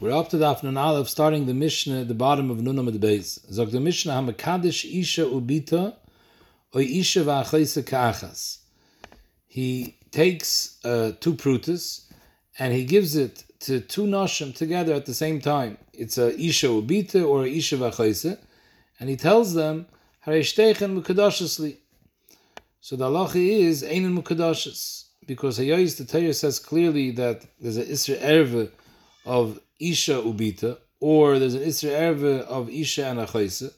We're up to Daf Nun Aleph, starting the Mishnah at the bottom of Nun Amid Beis. Zog the Mishnah, HaMakadish Isha Ubita, Oy Isha V'achayse Ka'achas. He takes uh, two prutas, and he gives it to two Noshim together at the same time. It's a Isha Ubita or a Isha V'achayse, and he tells them, Hareshtechen Mukadashesli. So the halacha is, Einen Mukadashes. Because Hayayis, the Torah says clearly that there's an Isra Erve of Isha Ubita, or there's an Isra Erve of Isha and Achaisa.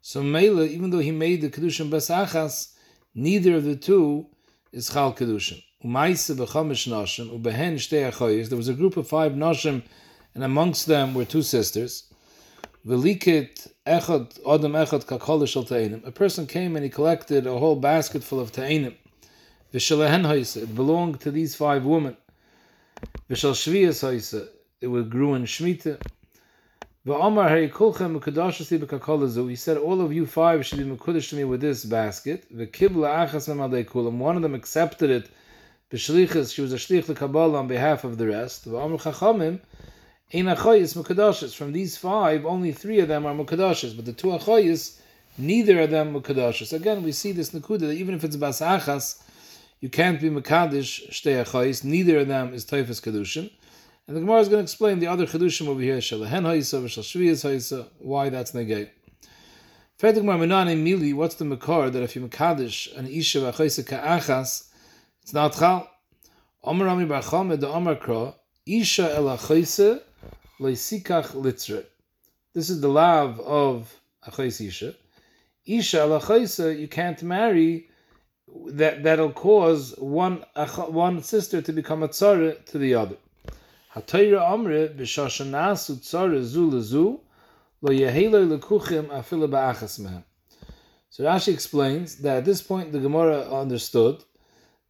So Mela, even though he made the Kedushin Basachas, neither of the two is Chal Kedushin. Umaisa b'chamish ubehen shtei. There was a group of five nashim, and amongst them were two sisters. Velikit echad adam echad. A person came and he collected a whole basket full of ta'enim. V'shalehen. It belonged to these five women. V'shal shviyas it would grew in Shemitah. B'kakolazu. He said, all of you five should be mekudash to me with this basket. One of them accepted it. She was a shlich l'kabbalah on behalf of the rest. From these five, only three of them are mekadashas, but the two achoyis, neither of them mekadashas. Again, we see this nekuda that even if it's bas achas, you can't be mekadish shtei achoyis. Neither of them is teifas kedushin. And the Gemara is going to explain the other chedushim over here, shalahen ha'isa, v'shal shviyas ha'isa, why that's negay. What's the makar that if you mekadosh an isha v'achayisa ka'achas, it's not chal. Omer Rami Bar Chama, the Omer Kra, isha el achayisa leisikach litzre. This is the lav of achayis isha. Isha el achayisa, you can't marry that that'll cause one one sister to become a tzara to the other. Hatayra Amre b'shashanasu tzara zu lezu lo yehelo lekuchim afila ba'achas mehem. So Rashi explains that at this point the Gemara understood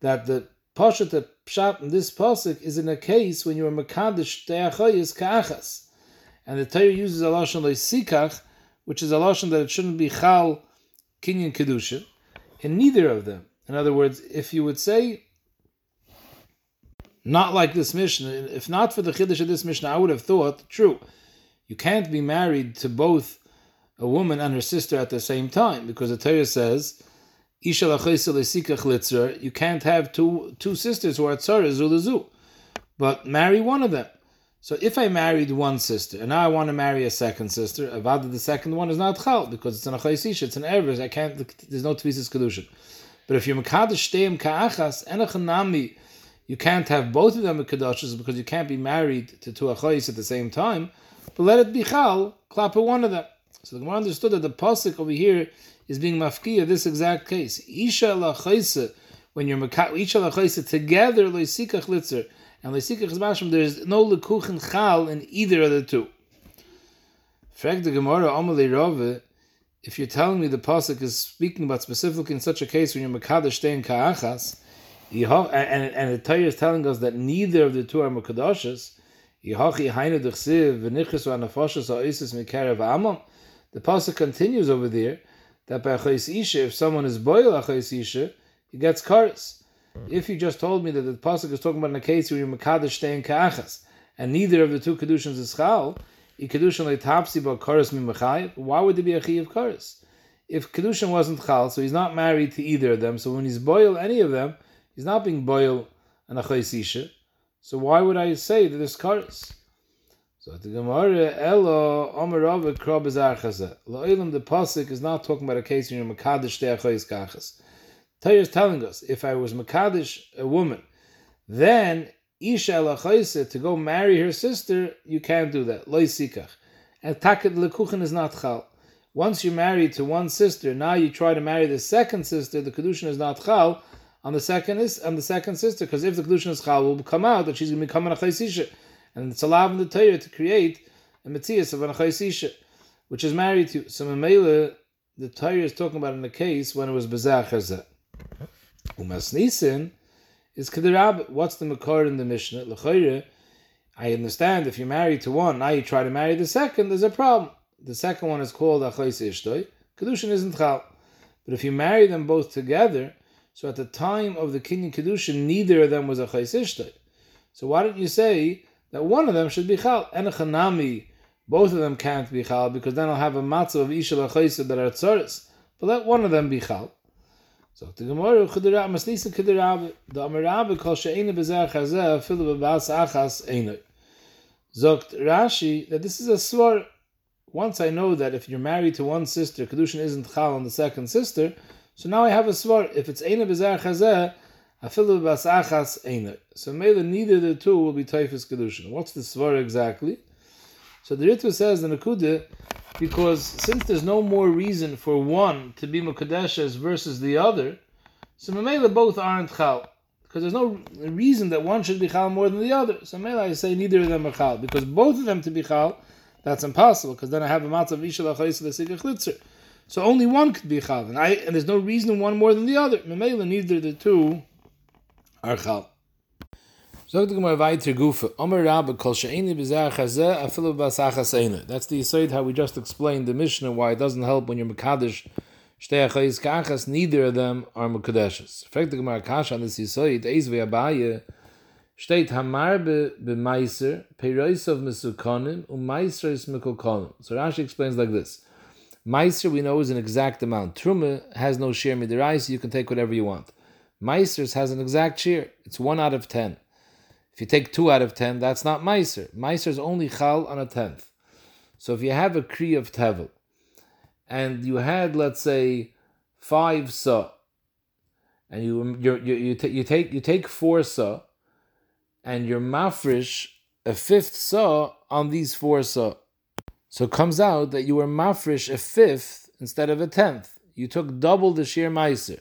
that the pashat pshat in this pasuk is in a case when you are mekadosh te'achayis ka'achas, and the Torah uses a lashon sikach, which is a lashon that it shouldn't be chal kinyan kedusha, in neither of them. In other words, if you would say not like this Mishnah. If not for the Chiddush of this Mishnah, I would have thought, true, you can't be married to both a woman and her sister at the same time, because the Torah says, you can't have two two sisters who are tzara zulazu, but marry one of them. So if I married one sister and now I want to marry a second sister, avad the second one is not chal because it's an achaysisha, it's an ervis. I can't. There's no tvisis kedushin. But if you're mekadosh shteim ka'achas and a chanami you can't have both of them Kedushas because you can't be married to two Achayis at the same time, but let it be Chal, clap one of them. So the Gemara understood that the Pasuk over here is being mafkiya this exact case. Isha lachayse, when you're Isha lachayse together, leisikach litzer, and leisikach is there's no lekuchen chal in either of the two. Frag the Gemara, Rove, if you're telling me the Pasuk is speaking about specifically in such a case when you're Makadosh staying Ka'achas, and, and the Torah is telling us that neither of the two are Mukadashas. The pasuk continues over there that by Achais Isha, if someone is boil Achais Isha, he gets karis. If you just told me that the pasuk is talking about in a case where you're Makadosh staying Ka'achas, and neither of the two Kedushans is Chal, why would there be a Chi of Karis? If Kedushan wasn't Chal, so he's not married to either of them, so when he's boil any of them, He's not being boil and a isha. So why would I say that there's karis? So the Gemara Elo Omerava Krab Chaza. Lo'ilam the pasuk is not talking about a case when you're Makadish Te'achayis Kachas. Torah is telling us if I was Makadish a woman, then Isha Elachayse to go marry her sister, you can't do that. Loi Sikach. And Taket Lekuchen is not Chal. Once you're married to one sister, now you try to marry the second sister, the Kedushin is not Chal, on the second is on the second sister, because if the kedushin is chal, will come out that she's going to become an achaysisha, and it's allowed in the Torah to create a mitzias of an achaysisha, which is married to. So Mamela, the Torah is talking about in the case when it was bezach hazeh. Umas nisin is kedirab. What's the makar in the Mishnah? L'chayre, I understand if you're married to one, now you try to marry the second, there's a problem. The second one is called achays ishtoi. Kedushin isn't chal, but if you marry them both together so at the time of the Kinyan Kedushin, neither of them was a Chaysishtay. So why don't you say, that one of them should be chal. And a chanami, both of them can't be chal because then I'll have a matzah of isha lachaysa that are tzoris. But let one of them be chal. So the Gemara chudira masnisa kudirabe the amarabe kol she'ene bezer chazeh afilu bebas achas einoi. Zogt Rashi that this is a swar. Once I know that if you're married to one sister, kedushin isn't chal on the second sister, so now I have a swar. If it's eine bezer chazeh, afilu bas achas einoi. So maybe neither of the two will be typhus kedushin. What's the swar exactly? So the Ritva says the Nakuda, because since there's no more reason for one to be Mukadeshes versus the other, so Mamela both aren't Chal. Because there's no reason that one should be Chal more than the other. So Mamela I say neither of them are Chal. Because both of them to be Chal, that's impossible. Because then I have a matzah of the Lachayis Lesikach So only one could be Chal. And, I, and there's no reason one more than the other. Mamela neither the two are Chal. That's the aside how we just explained the Mishnah why it doesn't help when you're kachas, neither of them are Mekadeshes. Fragt die Gemara Kasha on this aside, eis v'yabaye, steht hamar b'meiser, peirois of mesukonim, um meiser is mekulkonim. So Rashi explains like this. Meiser we know is an exact amount. Truma has no share midiraisa, you can take whatever you want. Meisers has an exact share. It's one out of ten. If you take two out of ten, that's not Meiser. Meiser is only Chal on a tenth. So if you have a Kri of Tevel, and you had, let's say, five Sa, and you you you, you, t- you take you take four Sa, and you're mafresh a fifth Sa on these four Sa. So it comes out that you were mafresh a fifth instead of a tenth. You took double the sheer Meiser.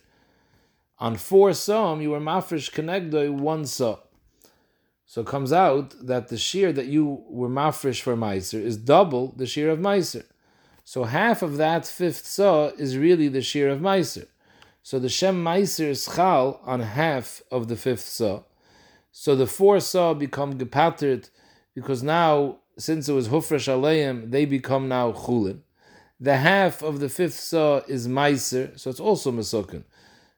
On four Sa, you were mafresh connected one Sa. So it comes out that the shear that you were mafresh for Meiser is double the shear of Meiser. So half of that fifth saw is really the shear of Meiser. So the Shem Meiser is chal on half of the fifth saw. So the four saw become gepatert because now, since it was hufresh aleim, they become now chulin. The half of the fifth saw is Meiser, so it's also mesukin.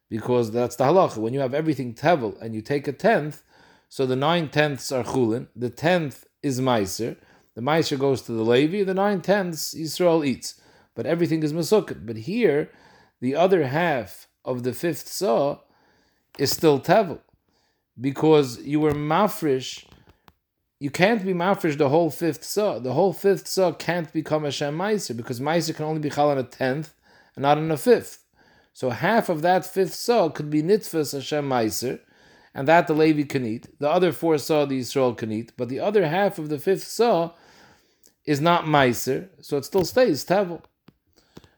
Because that's the halacha. When you have everything tevel and you take a tenth, so the nine tenths are chulin. The tenth is meiser. The meiser goes to the Levi. The nine tenths Yisrael eats. But everything is mesukah. But here, the other half of the fifth saw is still tevel, because you were mafresh. You can't be mafresh the whole fifth saw. The whole fifth saw can't become a shem meiser because meiser can only be chal on a tenth and not on a fifth. So half of that fifth saw could be nitfas Hashem meiser and that the Levi can eat. The other four saw the Israel can eat, but the other half of the fifth saw is not Meiser, so it still stays Tevel.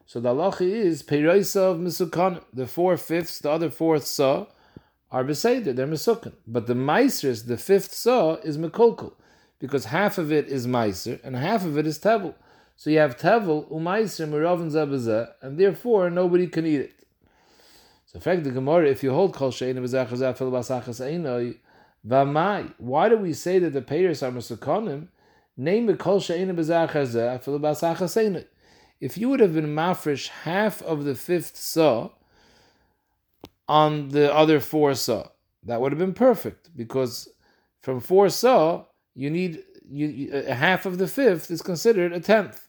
So the halacha is Peiroisa of Mesukan. The four fifths, the other fourth saw, are Beseder, they're Mesukan. But the Meisers, the fifth saw, is Mekolkul, because half of it is Meiser and half of it is Tevel. So you have Tevel, Umeiser, Meravin Zabazah, and therefore nobody can eat it. So, fact the Gemara, if you hold Kol Shein B'Zachaz Afil Basachas Einoi, Vamai, why do we say that the payers are Mesukonim? Name Kol Shein B'Zachaz Afil Basachas Einoi. If you would have been mafresh half of the fifth saw on the other four saw, that would have been perfect because from four saw you need you, you, half of the fifth is considered a tenth.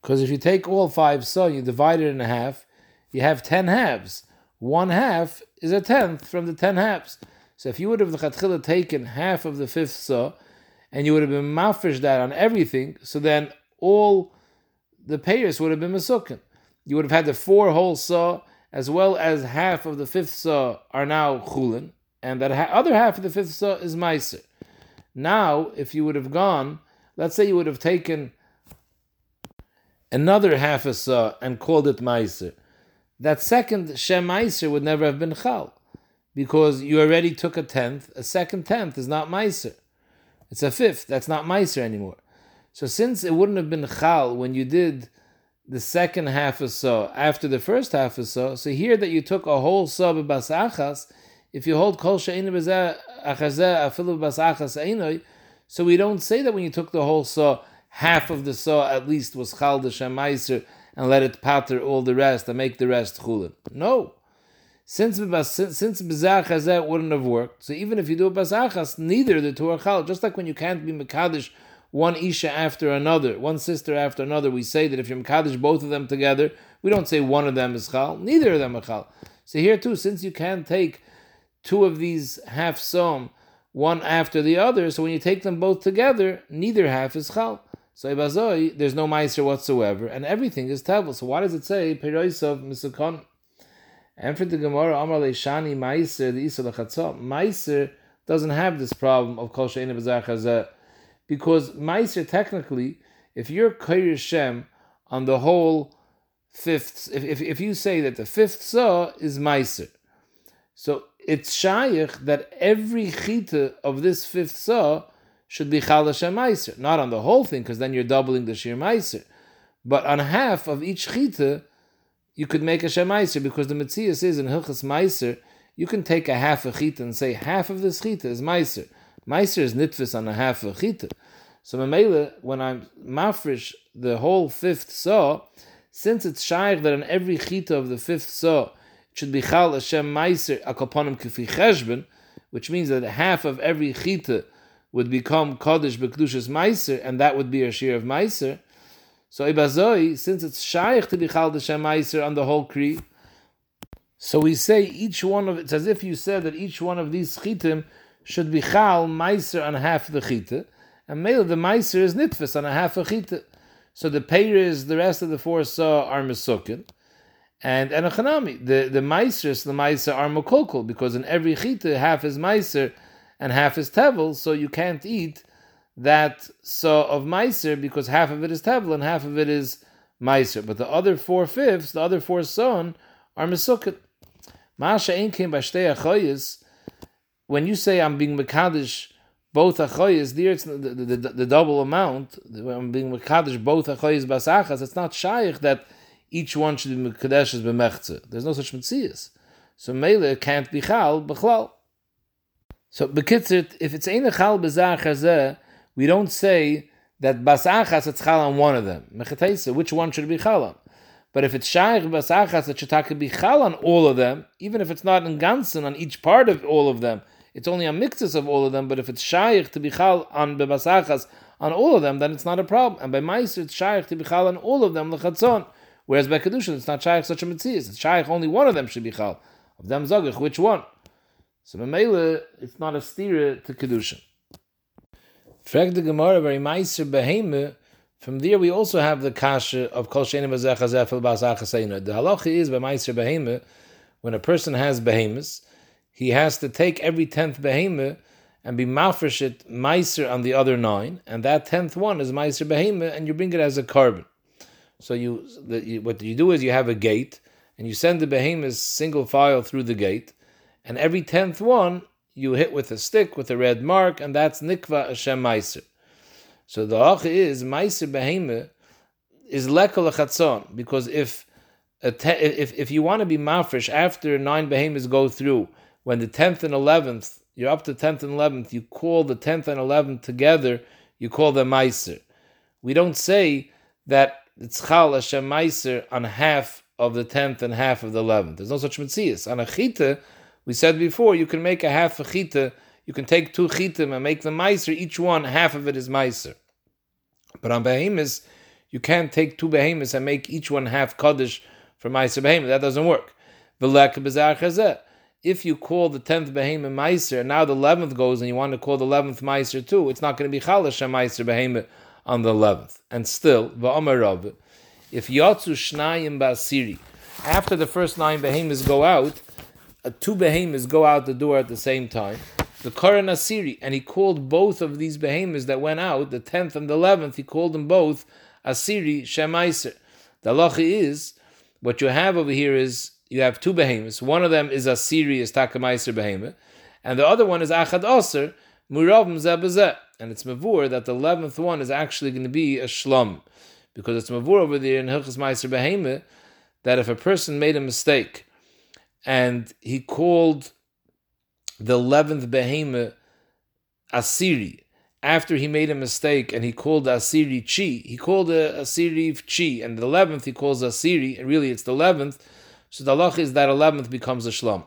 Because if you take all five saw, you divide it in half, you have ten halves. One half is a tenth from the ten halves. So if you would have taken half of the fifth saw, and you would have been mafresh that on everything, so then all the payers would have been masukin. You would have had the four whole saw, as well as half of the fifth saw are now chulin, and that ha- other half of the fifth saw is meiser. Now, if you would have gone, let's say you would have taken another half a saw and called it meiser, that second Shem Meiser would never have been Chal. Because you already took a tenth, a second tenth is not Meiser. It's a fifth, that's not Meiser anymore. So since it wouldn't have been Chal when you did the second half or so after the first half or so, so here that you took a whole sub of basachas, if you hold kol basachas so we don't say that when you took the whole saw, half of the saw at least was chal the and let it patter all the rest and make the rest chulin. No. Since since bezach hazeh wouldn't have worked, so even if you do a basachas, neither the two are chal. Just like when you can't be mekadesh one isha after another, one sister after another, we say that if you're mekadesh both of them together, we don't say one of them is chal, neither of them are chal. So here too, since you can't take two of these half som one after the other, so when you take them both together, neither half is chal. So ibazoi, there's no meiser whatsoever, and everything is tevel. So why does it say peroisav misukon? And for the Gemara, Amar Leishani Meiser, the Isa Meiser doesn't have this problem of Kol She'ene B'zach because Meiser, technically, if you're Kair Shem on the whole fifth, if, if, if you say that the fifth saw is Meiser, so it's Shaykh that every chita of this fifth saw should be Chal Hashem Meiser. Not on the whole thing, because then you're doubling the Shir Meiser. But on half of each chita, you could make a shemaiser because the Metzias is in Hilchas Meiser, you can take a half a chita and say half of this chita is Meiser. Meiser is nitfis on a half of chita. So Mamela, when I'm mafresh the whole fifth saw, since it's shaykh that on every chita of the fifth saw it should be chal Hashem Meiser akoponim kifi cheshben, which means that half of every chita would become Kaddish Bekdushas Meiser, and that would be a shear of Meiser. So Ibazoi, since it's shaykh to be Chal Shem Meiser on the whole Kri, so we say each one of it's as if you said that each one of these chitim should be Chal Meiser on half the chita, and male the Meiser is Nitfis on a half a chita. So the is the rest of the four saw are Mesukin, and and a Chanami, the the Meisers, the Meiser are Mokokol, because in every chita half is Meiser and half is Tevel, so you can't eat that saw of Meiser because half of it is Tevel and half of it is Meiser. But the other four fifths, the other four son, are Mesukit. Masha ain't came by Shtei Achoyes. When you say I'm being Mekadesh both Achoyes, the, the, the, the, double amount. I'm being Mekadesh both Achoyes Basachas. It's not Shaykh that each one should be Mekadesh as Bemechze. There's no such Metzias. So Mele can't be Chal, Bechlal. So Bekitzit, if it's Ein Chal Bezach we don't say that basachas it's chal on one of them. Which one should be chal on? But if it's shaykh basachas, it should be chal on all of them, even if it's not in ganzen on each part of all of them. It's only a mixes of all of them. But if it's shaykh to be chal on basachas on all of them, then it's not a problem. And by meiser, it's shaykh to be chal on all of them lechatzon. Whereas by kedushin, it's not shaykh such a mitzvah. It's shaykh only one of them should be chal. Of them zogich, which one? So Mamela, it's not a stira to kedushin. Frag the Gemara very. From there, we also have the kasha of kol shenim basachasayna. The halacha is by meiser beheme. When a person has behemoths, he has to take every tenth beheme and be mafreshit meiser on the other nine, and that tenth one is meiser beheme, and you bring it as a carbon. So you, the, you, what you do is you have a gate, and you send the behemoth single file through the gate, and every tenth one you hit with a stick with a red mark, and that's nikva Hashem Meiser. So the hach is Meiser beheme is lekel chatzon because if te- if if you want to be mafresh after nine behemoths go through, when the tenth and eleventh you're up to tenth and eleventh, you call the tenth and eleventh together, you call them Meiser. We don't say that it's chal Hashem Meiser on half of the tenth and half of the eleventh. There's no such mitzvah. On a chita, we said before, you can make a half a chita, you can take two chitim and make them meiser, each one, half of it is meiser. But on behemoths, you can't take two behemoths and make each one half kaddish for meiser behemoth. That doesn't work. If you call the tenth behemoth meiser, and now the eleventh goes and you want to call the eleventh meiser too, it's not going to be chalash meiser behemoth on the eleventh. And still, va'amarav, if yatsu shnayim basiri, after the first nine behemoths go out, uh, two behemoths go out the door at the same time. The Karan Asiri, and he called both of these behemoths that went out, the tenth and the eleventh, he called them both Asiri Shemaiser. The halacha is what you have over here is you have two behemoths. One of them is Asiri, is Takamaiser behemoth, and the other one is Achad Aser, Muravim Zebazeh. And it's Mavur that the eleventh one is actually going to be a Shlom. Because it's Mavur over there in Hilchas Meiser Behemoth that if a person made a mistake and he called the eleventh behemoth Asiri. After he made a mistake and he called Asiri Chi, he called a Asiri Chi, and the eleventh he calls Asiri, and really it's the eleventh. So the halach is that eleventh becomes a shlom.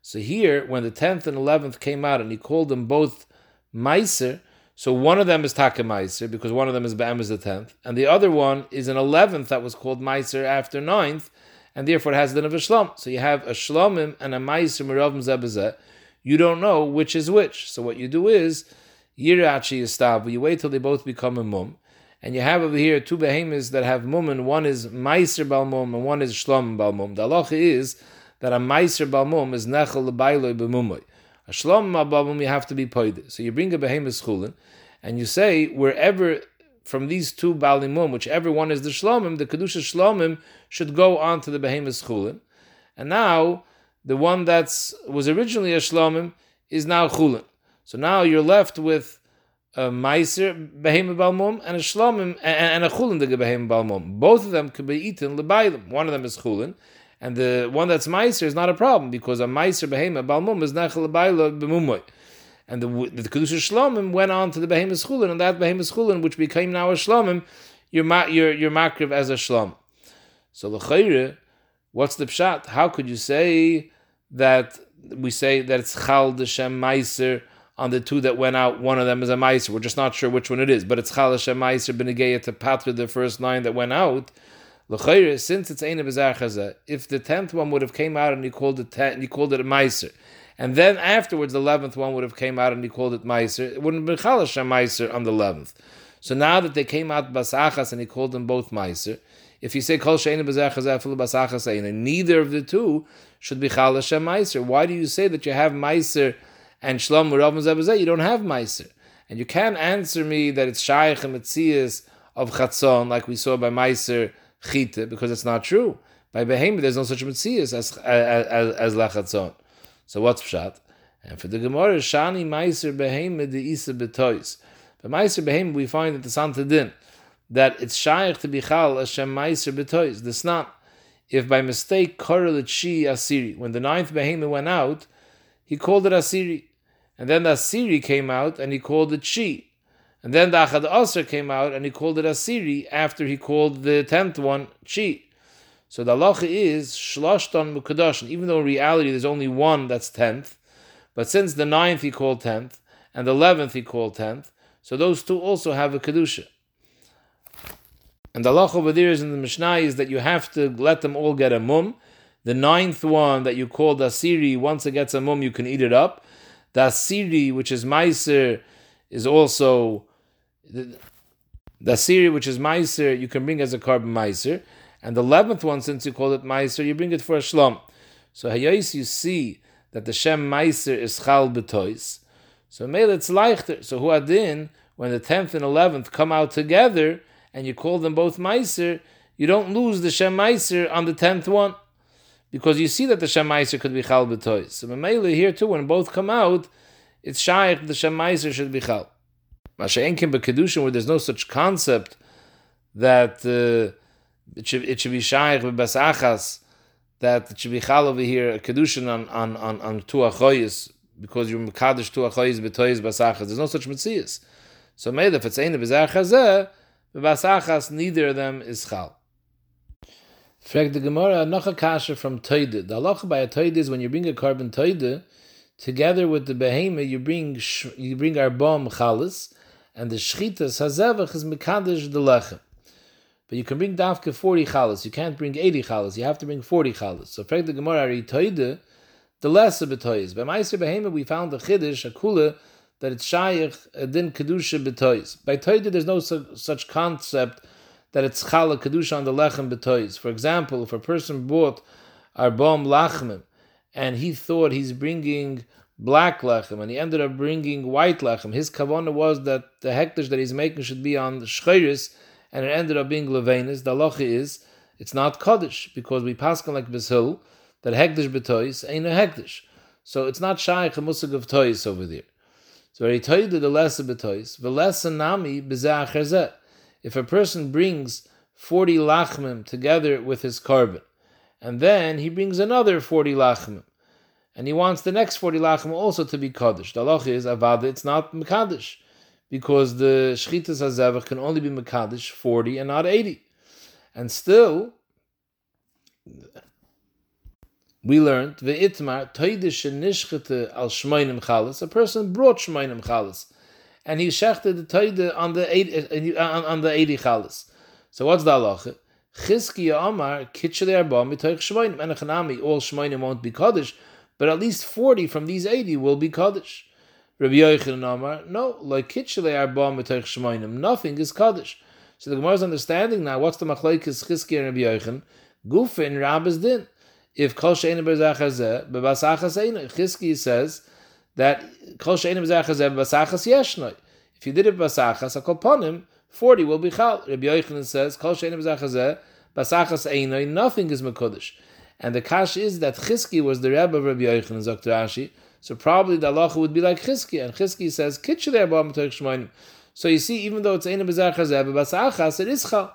So here, when the tenth and eleventh came out, and he called them both meiser, so one of them is taka meiser because one of them is be'em is the tenth, and the other one is an eleventh that was called meiser after ninth, and therefore it has the din of a shlom. So you have a shlomim and a meiser miravim zebazeh. You don't know which is which. So what you do is yirachi but You wait till they both become a mum. And you have over here two behemoths that have mum, one is meiser balmum and one is shlom balmum. The halacha is that a meiser balmum is nechel lebailoi b'mumoy. A shlom balmum you have to be poide. So you bring a behemoth chulin, and you say wherever from these two balimum, whichever one is the shlomim, the kedusha shlomim should go on to the behemoth chulin. And now the one that was originally a shlomim is now chulin. So now you're left with a meiser behem balmum and a shlomim and, a chulin the behem balmum. Both of them could be eaten lebaylim. One of them is chulin, and the one that's meiser is not a problem because a meiser behem balmum is nechel lebayla b'mumoy. And the the kedusha shlomim went on to the behemoth chulin, and that behemoth chulin, which became now a shlomim, you're ma, you're you're makriv as a shlom. So the what's the pshat? How could you say that we say that it's chal the shem meiser? On the two that went out, one of them is a Meiser. We're just not sure which one it is, but it's Chalash Meiser Benegeya to Patra, the first nine that went out. Since it's Ein Chaza, if the tenth one would have came out and he called it ten, he called it a Meiser, and then afterwards the eleventh one would have came out and he called it Meiser, it wouldn't be Chalash Meiser on the eleventh. So now that they came out Basachas and he called them both Meiser, if you say Kol Shein Basachas neither of the two should be Chalash Meiser. Why do you say that you have Meiser? And Shlom Rav Zebazeh, you don't have Meiser. And you can't answer me that it's Shaykh and Metzias of Chatzon, like we saw by Meiser Chite, because it's not true. By Behemoth, there's no such Metzias as, as, as, as Lachatzon. So what's Pshat? And for the Gemara, Shani Meiser Behemoth the Isa Betois. But Meiser Behemoth, we find that the Santa Din, that it's Shaykh to be Chal Hashem Meiser Betois. This not. If by mistake Korel Shi Asiri, when the ninth Behemoth went out, he called it Asiri. And then the Asiri came out and he called it Shi. And then the Achad Aser came out and he called it Asiri after he called the tenth one Chi. So the halacha is Shloshton Mukadashin, even though in reality there's only one that's tenth. But since the ninth he called tenth, and the eleventh he called tenth, so those two also have a Kedusha. And the halacha over there is in the Mishnah is that you have to let them all get a mum. The ninth one that you called Asiri, once it gets a mum, you can eat it up. The Asiri, which is Meiser, is also the, the which is Meiser, you can bring as a carbon Meiser. And the eleventh one, since you call it Meiser, you bring it for a Shlom. So Hayais, you see that the Shem Meiser is Chal Betois. So Mele, it's leichter. So Huadin, when the tenth and eleventh come out together, and you call them both Meiser, you don't lose the Shem Meiser on the tenth one because you see that the Shemaiser could be Chal B'tois. So Mamela here too, when both come out, it's Shaykh, the Shemaiser should be Chal. Masha'enkim B'Kedushin, where there's no such concept that uh, it, should, it should be Shaykh B'Basachas, that it should be Chal over here, a Kedushin on, on, on, on Achoyis, because you're Mekadosh Tu Achoyis B'Tois Basachas. There's no such Metzias. So maybe if it's Ein B'Zachazeh, B'Basachas, neither of them is Chal. Frag the Gemara, noch a kasha from Toide. The halacha by a Toide is when you bring a carbon Toide, together with the behema, you bring you bring arbom chalas, and the shchitas hazevach is mekadesh the lechem. But you can bring dafka 40 chalas. You can't bring 80 chalas. You have to bring 40 chalas. So frag the Gemara, ari Toide, the less of betois. By Meiser behema, we found the chiddush, a kula, that it's shaykh, a din kedusha betois. By Toide, there's no su- such concept that it's chala kedusha on the lechem betois. For example, if a person bought arbom lachmim and he thought he's bringing black lechem and he ended up bringing white lechem, his kavana was that the hektish that he's making should be on the shcheiris, and it ended up being levenis. The halacha is it's not kaddish because we pass like bishil that hektish betois ain't a hektish. So it's not shaykh a musig of tois over there. So he told the lesser betois, the lesser nami bezeh if a person brings 40 lachmim together with his carbon, and then he brings another 40 lachmim, and he wants the next 40 lachmim also to be kaddish. The halach is avada, it's not mekadosh, because the shchitas hazevach can only be mekadosh 40 and not 80. And still, we learned ve'itmar toidish nishchete al shmoinim chalas. A person brought shmoinim chalas, and he shechted the toide on the eighty, uh, uh, on, on the eighty chalas. So what's the halacha? Chizkiya Amar kitchele arba mitoich shmoinim and chanami. All shmoinim won't be kaddish, but at least forty from these eighty will be kaddish. Rabbi Yochanan Amar, no, like kitchele arba mitoich shmoinim, nothing is kaddish. So the Gemara's understanding now. What's the machlekes Chizkiya and Rabbi Yochanan? Gufa in Rabbis din if kol she'enim b'zachazeh b'basachas einoi. Chizki says that. If you did it b'basachas, a kolponim, 40 will be chal. Rabbi Yochanan says kol she'enim b'zachazeh b'basachas einoi, nothing is mekudesh. And the kash is that Chizki was the Rebbe of Rabbi Yochanan, Dr. Ashi, so probably the halacha would be like Chizki, and Chizki says, Kitchel Shmoinim. So you see, even though it's Einim B'zachazeh, b'basachas, it is chal.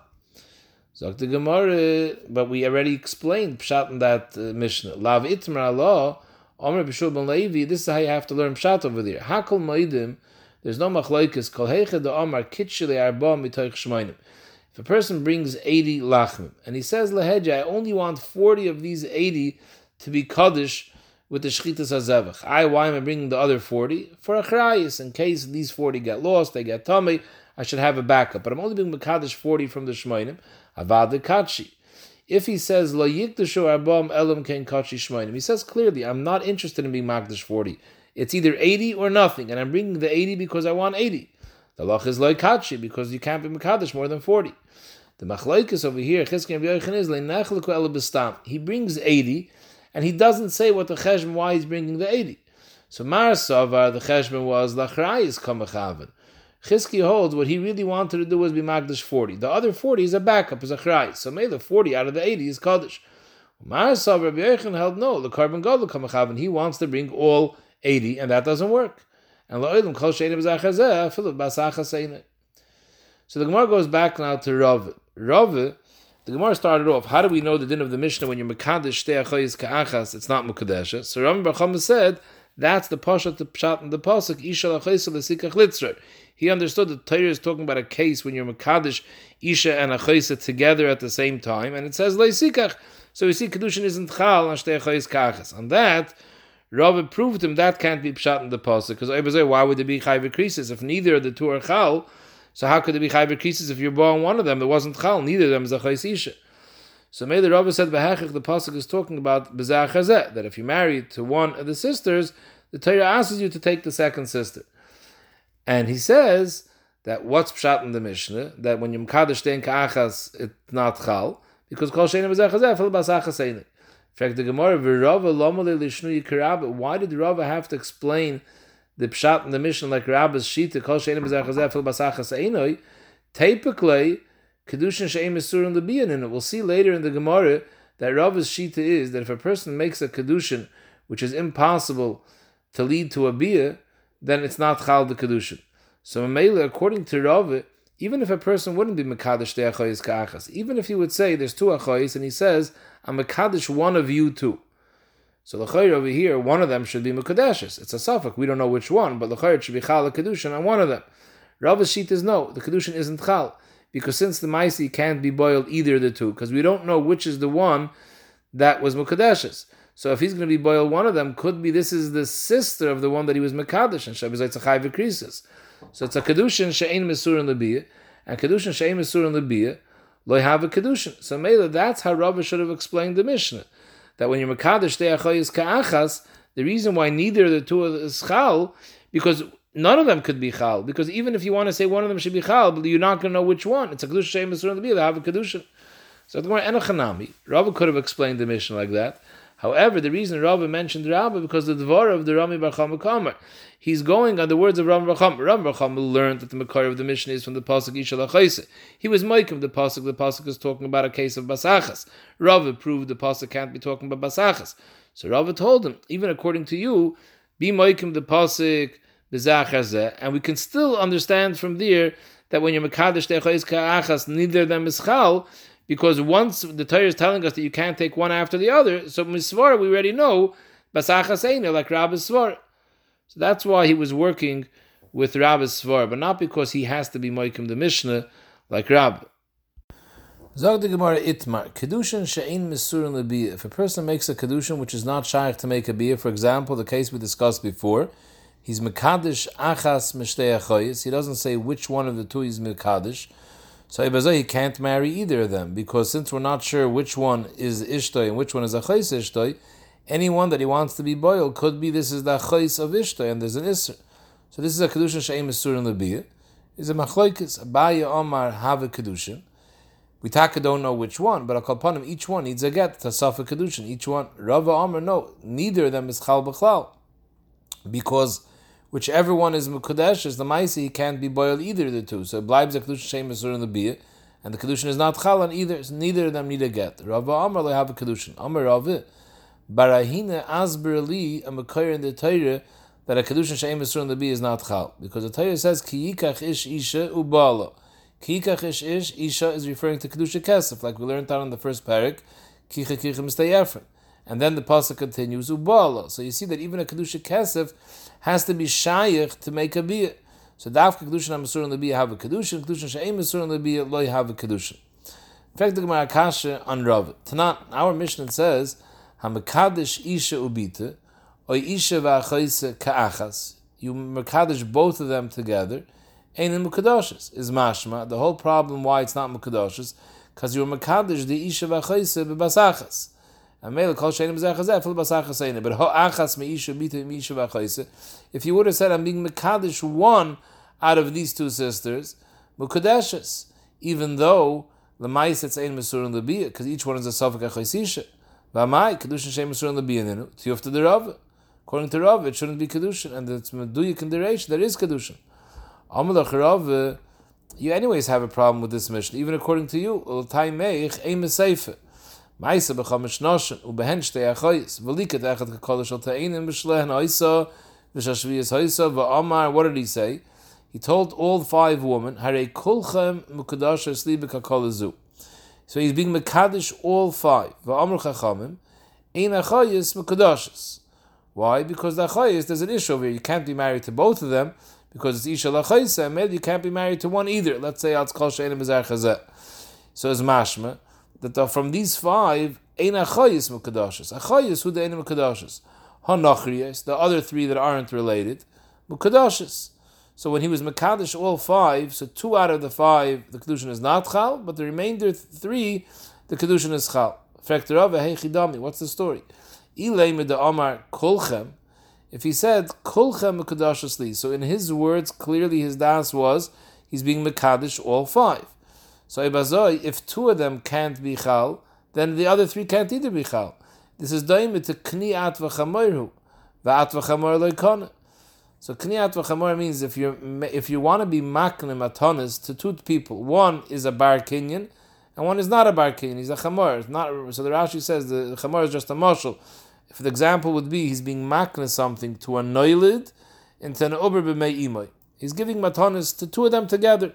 The Gemara, but we already explained Pshat in that uh, Mishnah. Lav itmar Allah, Omer Levi, this is how you have to learn Pshat over there. Hakol Moedim, there's no machlokes, kol heiche de Omar kitchele arba mitoich shmoinim. If a person brings 80 lachmim, and he says lehedja, I only want 40 of these 80 to be kaddish with the shchitas hazevach. I, why am I bringing the other 40? For a chrayis, in case these 40 get lost, they get tummy, I should have a backup. But I'm only bringing Makadish 40 from the Shmoinim. Avad kachi. If he says lo yikdashu abam elam ken kachi shmoinim, he says clearly, I'm not interested in being magdish forty. It's either eighty or nothing, and I'm bringing the eighty because I want eighty. The loch is loy kachi because you can't be makadosh more than forty. The machlokes over here, is He brings eighty, and he doesn't say what the cheshbon why he's bringing the eighty. So Mar Savar, the cheshbon was lachrayis kamachaven. Chizki holds what he really wanted to do was be Magdash 40. The other 40 is a backup, is a chrai. So maybe the 40 out of the 80 is Kaddish. Marasav Rabbi Yechon held no, the carbon gadol kamachav, he wants to bring all 80, and that doesn't work. And lo'ilim kol sheinim zachazeh, philip basachas So the Gemara goes back now to Rav. Rav, the Gemara started off, how do we know the din of the Mishnah when you're Mekadesh Shtei Achoyis Ka'achas, it's not Mekadesh. So Rav said, that's the Pasha to Pshat and the Pasuk, Isha Achoyis L'sikach Litzrer. He understood that Torah is talking about a case when you're Makadish, Isha and Achaisa together at the same time, and it says Leisikach. So we see Kedushin isn't Chal and Shtei Achais Kachas. On that, Rav proved him that can't be Pshat in the Pasuk, because why would there be Chayv? If neither of the two are Chal, so how could there be Chayv if you're born one of them? It wasn't Chal, neither of them is Achais Isha. So maybe the Rabbi said, the Pasuk is talking about Bezah that if you're married to one of the sisters, the Torah asks you to take the second sister. And he says that what's pshat in the Mishnah that when you mkadosh den ka'achas it's not chal because kol sheina b'zeh fil basachas ein. In fact, the Gemara v'Rava lomale lishnu yikarab. Why did Rava have to explain the pshat in the Mishnah like Rabba's shita kol sheina b'zeh fil basachas einoi? Typically, kedushin she'im isurim lebiyan in it. We'll see later in the Gemara that Rava's shita is that if a person makes a kedushin which is impossible to lead to a biyah, then it's not chal the kedushin. So Mele, according to Rav, even if a person wouldn't be mekadosh the achoyis ka'achas, even if he would say there's two achoyis and he says I'm mekadosh one of you two. So the chayr over here, one of them should be mekadeshes. It's a suffix. We don't know which one, but the chayr should be chal the kedushin on one of them. Rav's sheet is no, the kedushin isn't chal because since the maisi can't be boiled either of the two, because we don't know which is the one that was mukadeshes. So if he's going to be boiled, one of them could be this is the sister of the one that he was mekadosh and Shabbos a chayv. So it's a kedushin she'ein mesur in lebiyah, and kedushin she'ein mesur in lebiyah lo have a kedushin. So Mela, that's how Rabbi should have explained the Mishnah that when you're mekadosh ka'achas, the reason why neither of the two is chal because none of them could be chal. Because even if you want to say one of them should be chal, but you're not going to know which one. It's a kedushin she'ein mesur in lebiyah. They have a kedushin. So the Gemara Enochanami, Rabbi could have explained the Mishnah like that. However, the reason Rabbi mentioned Rabbi because the Dvar of the Rami Bar Chama. He's going on the words of Rami Bar Chama. Rami Bar Chama learned that the Makar of the mission is from the Pasuk Ishal HaChaise. He was Maikim the Pasuk. The Pasuk is talking about a case of Basachas. Rabbi proved the Pasuk can't be talking about Basachas. So Rabbi told him, even according to you, be Maikim the Pasuk Bezachazeh, and we can still understand from there that when you're Makadosh Techais Ka'achas, neither of them is Chal, because once the Torah is telling us that you can't take one after the other, so misvar we already know basachas like Rabbi Svar. So that's why he was working with Rabbi Svar, but not because he has to be Moikim the Mishnah like Rabbi. Zog the Gemara Itmar, Kedushin she'ein misurin lebiyah. If a person makes a Kedushin which is not shaykh to make a biyah, for example, the case we discussed before, he's Mekadesh achas mishtei achoyis, he doesn't say which one of the two he's Mekadesh, so he oh, can't marry either of them, because since we're not sure which one is Ishtoi and which one is Achayis Ishtoi, anyone that he wants to be boil could be this is the Achayis of Ishtoi, and there's an Isser. So this is a Kedushin she'ein misurin lebiyah. Is a Machloikis, Abaye Omar have a Kedushin, we taka don't know which one, but upon each one needs a get, Tasafa Kedushin, each one. Rava Omar, no, neither of them is Chal B'chlal. Because whichever one is Mukadesh, is the Maisi, can't be boiled either of the two. So it blibes a Kedushin Shem Mesur in the Biyah, and the Kedushin is not Chal on either, so neither of them need a get. Rava they have a Kedushin. Amr Rava, Barahina Asber Li, a Mekayr in the Torah, that a Kedushin Shem Mesur in the Biyah is not Chal. Because the Torah says, Ki Yikach Ish Isha Ubala. Kikach ish ish, Isha is referring to Kedusha Kesef, like we learned out in the first parak, Kicha Kicha Mistayefren. And then the pasuk continues, Ubala. So you see that even a Kedusha Kesef has to be Shayach to make a Biyah. So Dafka Kedusha Masur and the Biyah have a Kedusha, Kedusha She'em Masur and the Biyah loy have a Kedusha. In fact, the Gemara Kasha on Rav. Tanat, our Mishnah says, Hamakadesh Isha Ubita, or Isha Va'achayse Ka'achas. You Makadesh both of them together, Ain't in Mukadoshes is mashma. The whole problem why it's not Mukadoshes, because you're Makadosh the Isha v'achayse b'basachas. But. If you would have said I'm being Makadosh one out of these two sisters, Mukadoshes, even though the it's ein mesur and because each one is a safek achaysisha. V'amai kedushin shem mesur and lebiyah nenu tiyufta the Rav. According to Rav, it shouldn't be kedushin, and it's the reish there is kedushin uh, you anyways have a problem with this mission, even according to you. Oisa v'amar what did he say? He told all five women Hare kulchem mukadash So he's being mekadish all five ein Why? Because the achoyis there's an issue over here. You can't be married to both of them because it's Isha Lachaisa, and you can't be married to one either. Let's say Chazeh. So it's mashma, that from these five, Ein Achayis Mukadashis. Achayis, who the Ein Mukadashis? Hanachriyas, the other three that aren't related, Mukadashis. So when he was Makadish all five, so two out of the five, the Kedushin is not Chal, but the remainder three, the Kedushin is Chal. What's the story? Amar Kolchem, if he said Kulchem Mekadashasli, so in his words, clearly his das was he's being Mekadish all five. So if two of them can't be Chal, then the other three can't either be Chal. This is daim to Kni At V'chamoyru, V'at V'chamoy Loikona. So Kniat V'chamor means if you if you want to be maknim atonis to two people, one is a bar kinyan, and one is not a bar kinyan. He's a chamor. Not so. The Rashi says the chamor is just a marshal. If the example would be he's being makna something to a noilid and to an ober imoy. He's giving matanis to two of them together.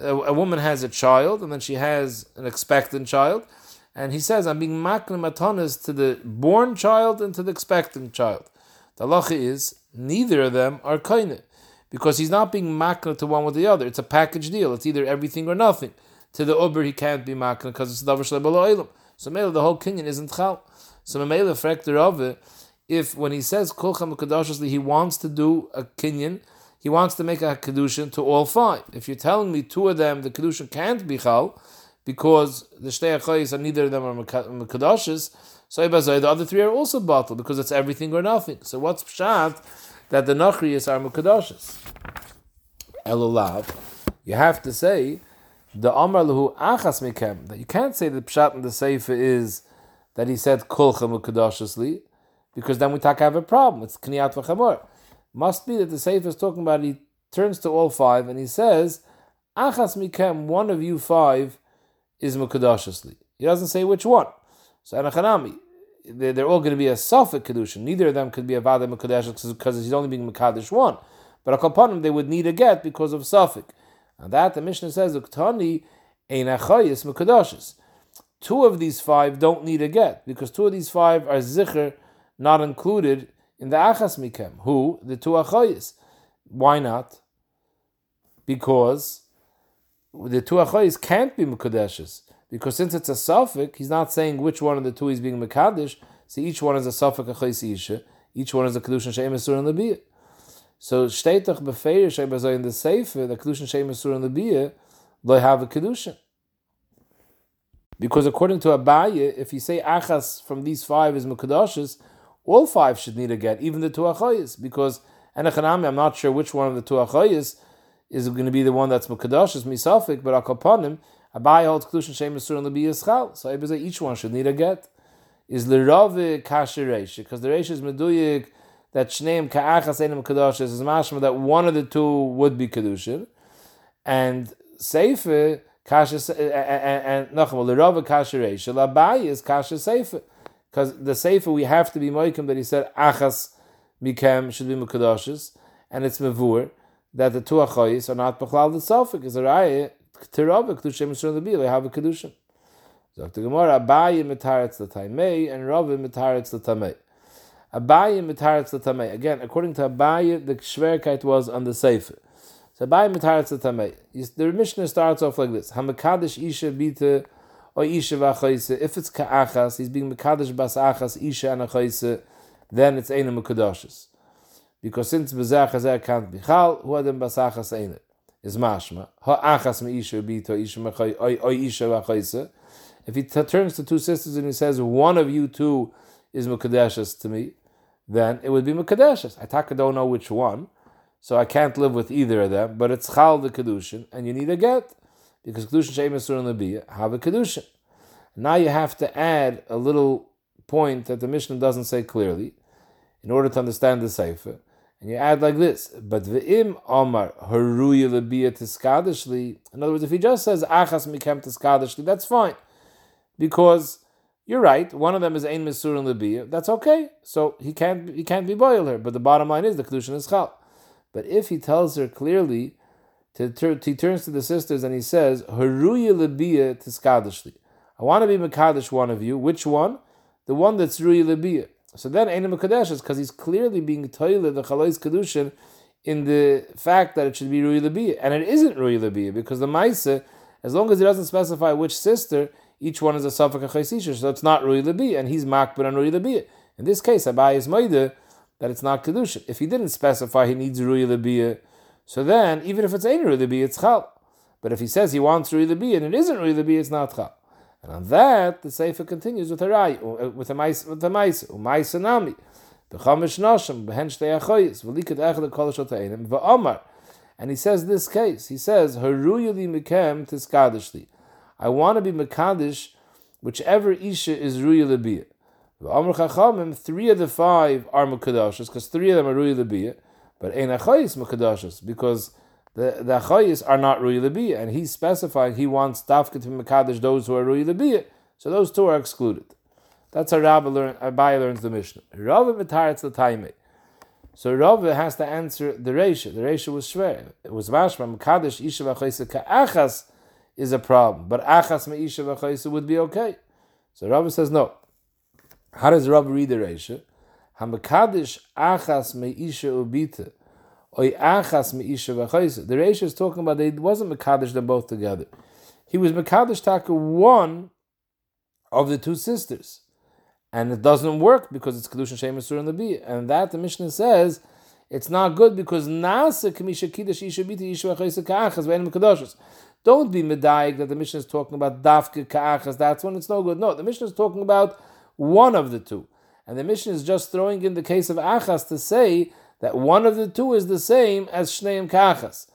A, a, woman has a child and then she has an expectant child, and he says, I'm being matanis to the born child and to the expectant child. The halacha is neither of them are kainah because he's not being makna to one with the other. It's a package deal. It's either everything or nothing. To the uber, he can't be makna because it's davar shalei So maybe the whole kinyan isn't chal. So Mamela Frekter of it, if when he says Kolcham he wants to do a kinyan, he wants to make a kedushin to all five. If you're telling me two of them, the kedushin can't be chal because the shtei achayis and neither of them are mekadashes. So the other three are also bottled because it's everything or nothing. So what's pshat that the nachriyas are mekadashes? Elulav, you have to say the amar lehu achas mekem that you can't say the pshat in the sefer is that he said kulchem ukadashasli, because then we talk have a problem. It's kniyat v'chamor. Must be that the Sefer is talking about. He turns to all five and he says, "Achas mikem, one of you five is mukadashasli." He doesn't say which one. So anachanami, they're, all going to be a safek kedushin. Neither of them could be a vada mukadash because he's only being mukadash one. But upon him, they would need a get because of safek. And that the Mishnah says, "Uktani ein achayis mukadashes." two of these five don't need a get because two of these five are zikr not included in the achas mikem. Who the two achayis? Why not? Because the two achayis can't be mukadeshes. Because since it's a suffix, he's not saying which one of the two he's being Makadish. See, each one is a suffix a Isha. Each one is a Kedushin Shem Esur and Labiyah. So, steht doch befeirish in the Sefer, the Kedushin Shem Esur and they have a Kedushin. Because according to Abaye, if you say Achas from these five is Mukadashis, all five should need a get, even the two Achayas. Because Enechanami, I'm not sure which one of the two Achayas is going to be the one that's mekadosh is Misafik, but Akapanim, Abaye holds Kedushin Shem Esur and Labiyah Schal. So I say each one should need a get. Is Lirave Kasher Reish, because the Reish is Meduyik, that Shneim Ka'achas Enim Kadashis is mashma that one of the two would be Kedushin. And Sefer, kasha and nachmal the Rava kasha reisha labai is kasha sefer because the sefer we have to be moikim that he said achas mikem should be mukadoshes and it's mevur that the two achayis are not bechlal the sofik is a raya Rava kedusha misur the they have a kedusha. Dr. Gemara Abaye mitaretz the taimei and Rava mitaretz the tamei. Abaye mitaretz the tamei. Again, according to Abaye, the shverkeit was on the sefer. So by mitaretz tamei. The Mishnah starts off like this: Hamakadish isha bita or isha v'achayse. If it's ka'achas, he's being mekadish bas achas isha and achayse. Then it's eina mekadoshes. Because since bezach hazer can't be chal, who adam bas achas eina is mashma. Ha achas me isha mechay or isha v'achayse. If he t- turns to two sisters and he says one of you two is mekadeshes to me, then it would be mekadeshes. I taka don't know which one. So I can't live with either of them, but it's chal the kedushin, and you need a get because kedushin shem esur and have a kedushin. Now you have to add a little point that the Mishnah doesn't say clearly, in order to understand the sefer, and you add like this: But ve'im omar haruya lebia tiskadishli. In other words, if he just says achas mikem tiskadishli, that's fine, because you're right. One of them is ein mesur and lebia. That's okay. So he can't he can't be boiled here. But the bottom line is the kedushin is chal. But if he tells her clearly, he turns to the sisters and he says, Tiskadishli. I want to be Makadish one of you. Which one? The one that's Ruya Libia. So then Einim Makadesh is because he's clearly being toilet the Chalais Kedushin in the fact that it should be Ruya Libia. And it isn't Ruya Libia because the Maisa, as long as he doesn't specify which sister, each one is a Safak Chaisisha, so it's not Ruya Libia, and he's Makbid on Ruya Libia. In this case, Abaye is Maida, that it's not kedusha. If he didn't specify he needs ruya lebiyah, so then even if it's ain't ruya lebiyah, it's chal. But if he says he wants ruya lebiyah and it isn't ruya lebiyah, it's not chal. And on that, the sefer continues with a rai, uh, with a mais, with a mais, umais nami, b'chamish nashim, b'hen shtei achoyis, v'likat echad kol shotainim, v'omar. And he says this case, he says, haruya li mikem tiskadishli. I want to be mekadish, whichever isha is ruya lebiyah. Amr Chachamim, three of the five are Mukadashas, because three of them are Rui Labiyah, but Ein Achayis Mukadashas, because the, the Achayis are not Rui Labiyah, and he's specifying he wants Dafka to Mukadash those who are Rui Labiyah, so those two are excluded. That's how Rava learn, uh, Abaye learns the Mishnah. Rava Mitaretz the Taime. So Rava has to answer the Reisha. The Reisha was shver. It was Mashma, Mukadash Isha V'chaysa Ka'achas is a problem, but Achas Me'isha V'chaysa would be okay. So Rava says no. How does Rava read the Reisha? Hamakadish achas meisha ubita. Oy achas meisha v'chayse. The Reisha is talking about that it wasn't Makadish them both together. He was Makadish Taka one of the two sisters. And it doesn't work because it's Kedusha Shem and the B. And that the Mishnah says it's not good because Nasa Kamisha Kiddush Isha Bita Isha V'chayse Ka'achas V'enim Kadoshas. Don't be medayik that the Mishnah is talking about Dafka Ka'achas. That's when it's no good. No, the Mishnah is talking about one of the two. And the mission is just throwing in the case of Achas to say that one of the two is the same as Shneim Ka'achas.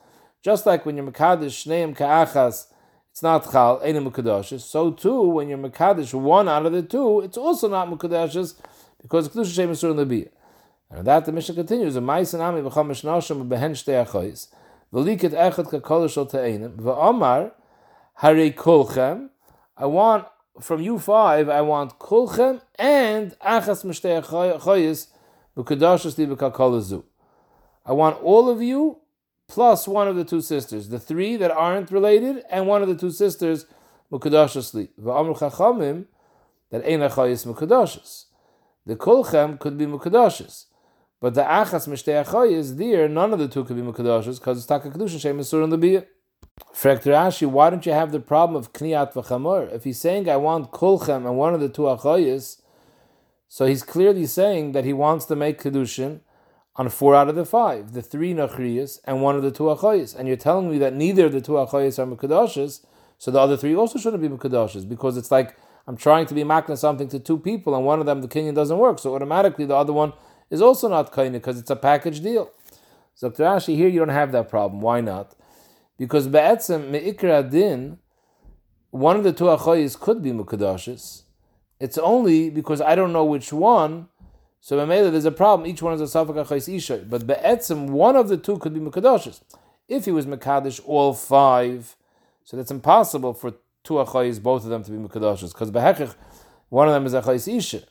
Just like when you're Makadish Shneim Ka'achas, it's not Chal, Einim Mukadashis. So too, when you're Makadish one out of the two, it's also not Mukadashis because Kedusha Shem Yisur Nabiyah. And that the mission continues, a Ma'is Ami B'cham Mishnashim B'hen Shtei Achois, V'liket Echad Kakol Shal Ta'einim, V'omar, Harei Kolchem, I want from you five, I want kulchem and achas mishtei choyis b'kedashos li b'kalkolazu. I want all of you plus one of the two sisters, the three that aren't related, and one of the two sisters b'kedashos li. V'amr chachamim that ein b'kedashos. The kulchem could be mukadashis. But the achas mishtei achoyis, there, none of the two could be mukadashis because it's taka shem in the biyah. Rashi, why don't you have the problem of kniyat v'chamor? If he's saying I want kulchem and one of the two achoyis, so he's clearly saying that he wants to make kedushin on four out of the five, the three nachriyas and one of the two achoyis. And you're telling me that neither of the two achoyis are mekadoshes, so the other three also shouldn't be mekadoshes because it's like I'm trying to be makna something to two people, and one of them the kinyan doesn't work, so automatically the other one is also not kinyan because it's a package deal. So Rashi, here you don't have that problem. Why not? Because be'etzem me'ikra din, one of the two achoyis could be mukadashis. It's only because I don't know which one. So Mamela, there's a problem. Each one is a safak achayis isha. But be'etzem, one of the two could be mukadashis. If he was mekadosh all five, so that's impossible for two achayis, both of them to be mukadashis. Because behechich, one of them is achayis isha.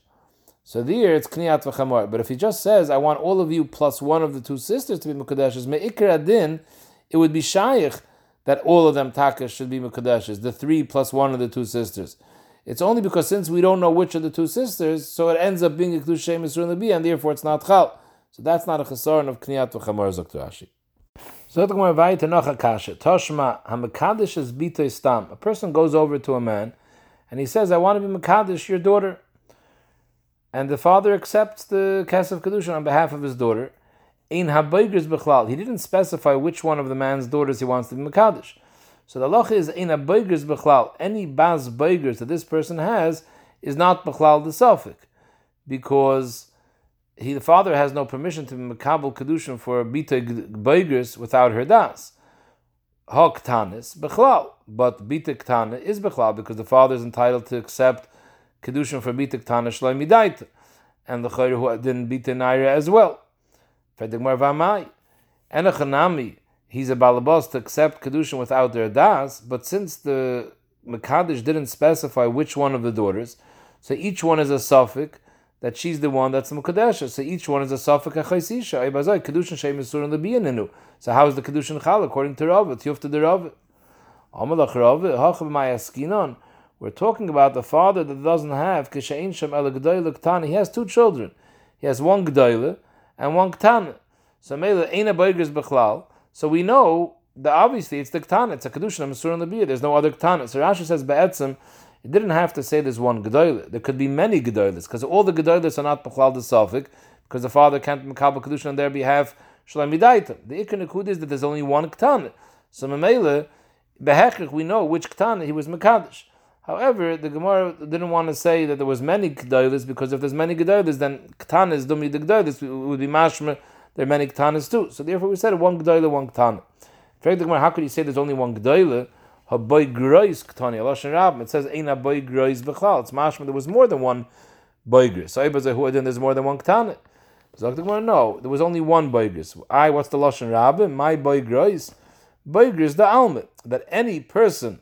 So there it's kniyat v'chamor. But if he just says, I want all of you plus one of the two sisters to be mukadashis, me'ikra din, it would be shaykh that all of them takas should be mukadeshes, the three plus one of the two sisters. It's only because since we don't know which of the two sisters, so it ends up being a kedusha Yisrael and therefore it's not chal. So that's not a chesaron of kniyat v'chamor zaktu So the Gemara vayit noch akasha. Toshma hamakadosh is stam. A person goes over to a man, and he says, "I want to be makadosh your daughter." And the father accepts the kesef kedusha on behalf of his daughter. In haboigers bechlal, he didn't specify which one of the man's daughters he wants to be makadosh. So the loch is in haboigers bechlal. Any bas boigers that this person has is not bechlal the suffix, because he the father has no permission to be makabel kedushin for bita boigers without her das. Hok tanis bechlal, but bita ktana is bechlal because the father is entitled to accept kedushin for bita ktana shloimidaita, and the chayr who didn't bita naira as well. He's a balabas to accept kedushin without their das, but since the Mekadesh didn't specify which one of the daughters, so each one is a suffix that she's the one that's the Mekadesh. So each one is a suffix achaisisha. Ibazai kedushin shem yisur in the biyaninu. So how is the kedushin chal according to Rav? Tiyuf to the Rav. Amalach Rav. We're talking about the father that doesn't have kishain shem el He has two children. He has one g'dayla and one ktan. So mele ain't a boigers bechlal. So we know that obviously it's the ktan. It's a kedushin on the beer. There's no other ktan. So Rashi says be'etzim. It didn't have to say there's one gedoyle. There could be many gedoyles because all the gedoyles are not bechlal the safik because the father can't makabel kedushin on their behalf. Shalom midaitim. The ikon is that there's only one ktan. So memele behechich we know which ktan he was mekadosh. However, the Gemara didn't want to say that there was many G'daylis because if there's many G'daylis, then Ktanis, Dumi the G'daylis, would be Mashma, there are many Ktanis too. So therefore we said one G'dayla, one Ktana. In fact, the Gemara, how could you say there's only one G'dayla? Haboy Grois Ktani, Lashon Rab. It says, Ein Haboy Grois B'chal. It's Mashma, there was more than one Boigris. So then there's more than one Ktana. So the Gemara, no, there was only one Boigris. I, what's the Lashon Rab? My Boigris. Boigris, the Almit. That any person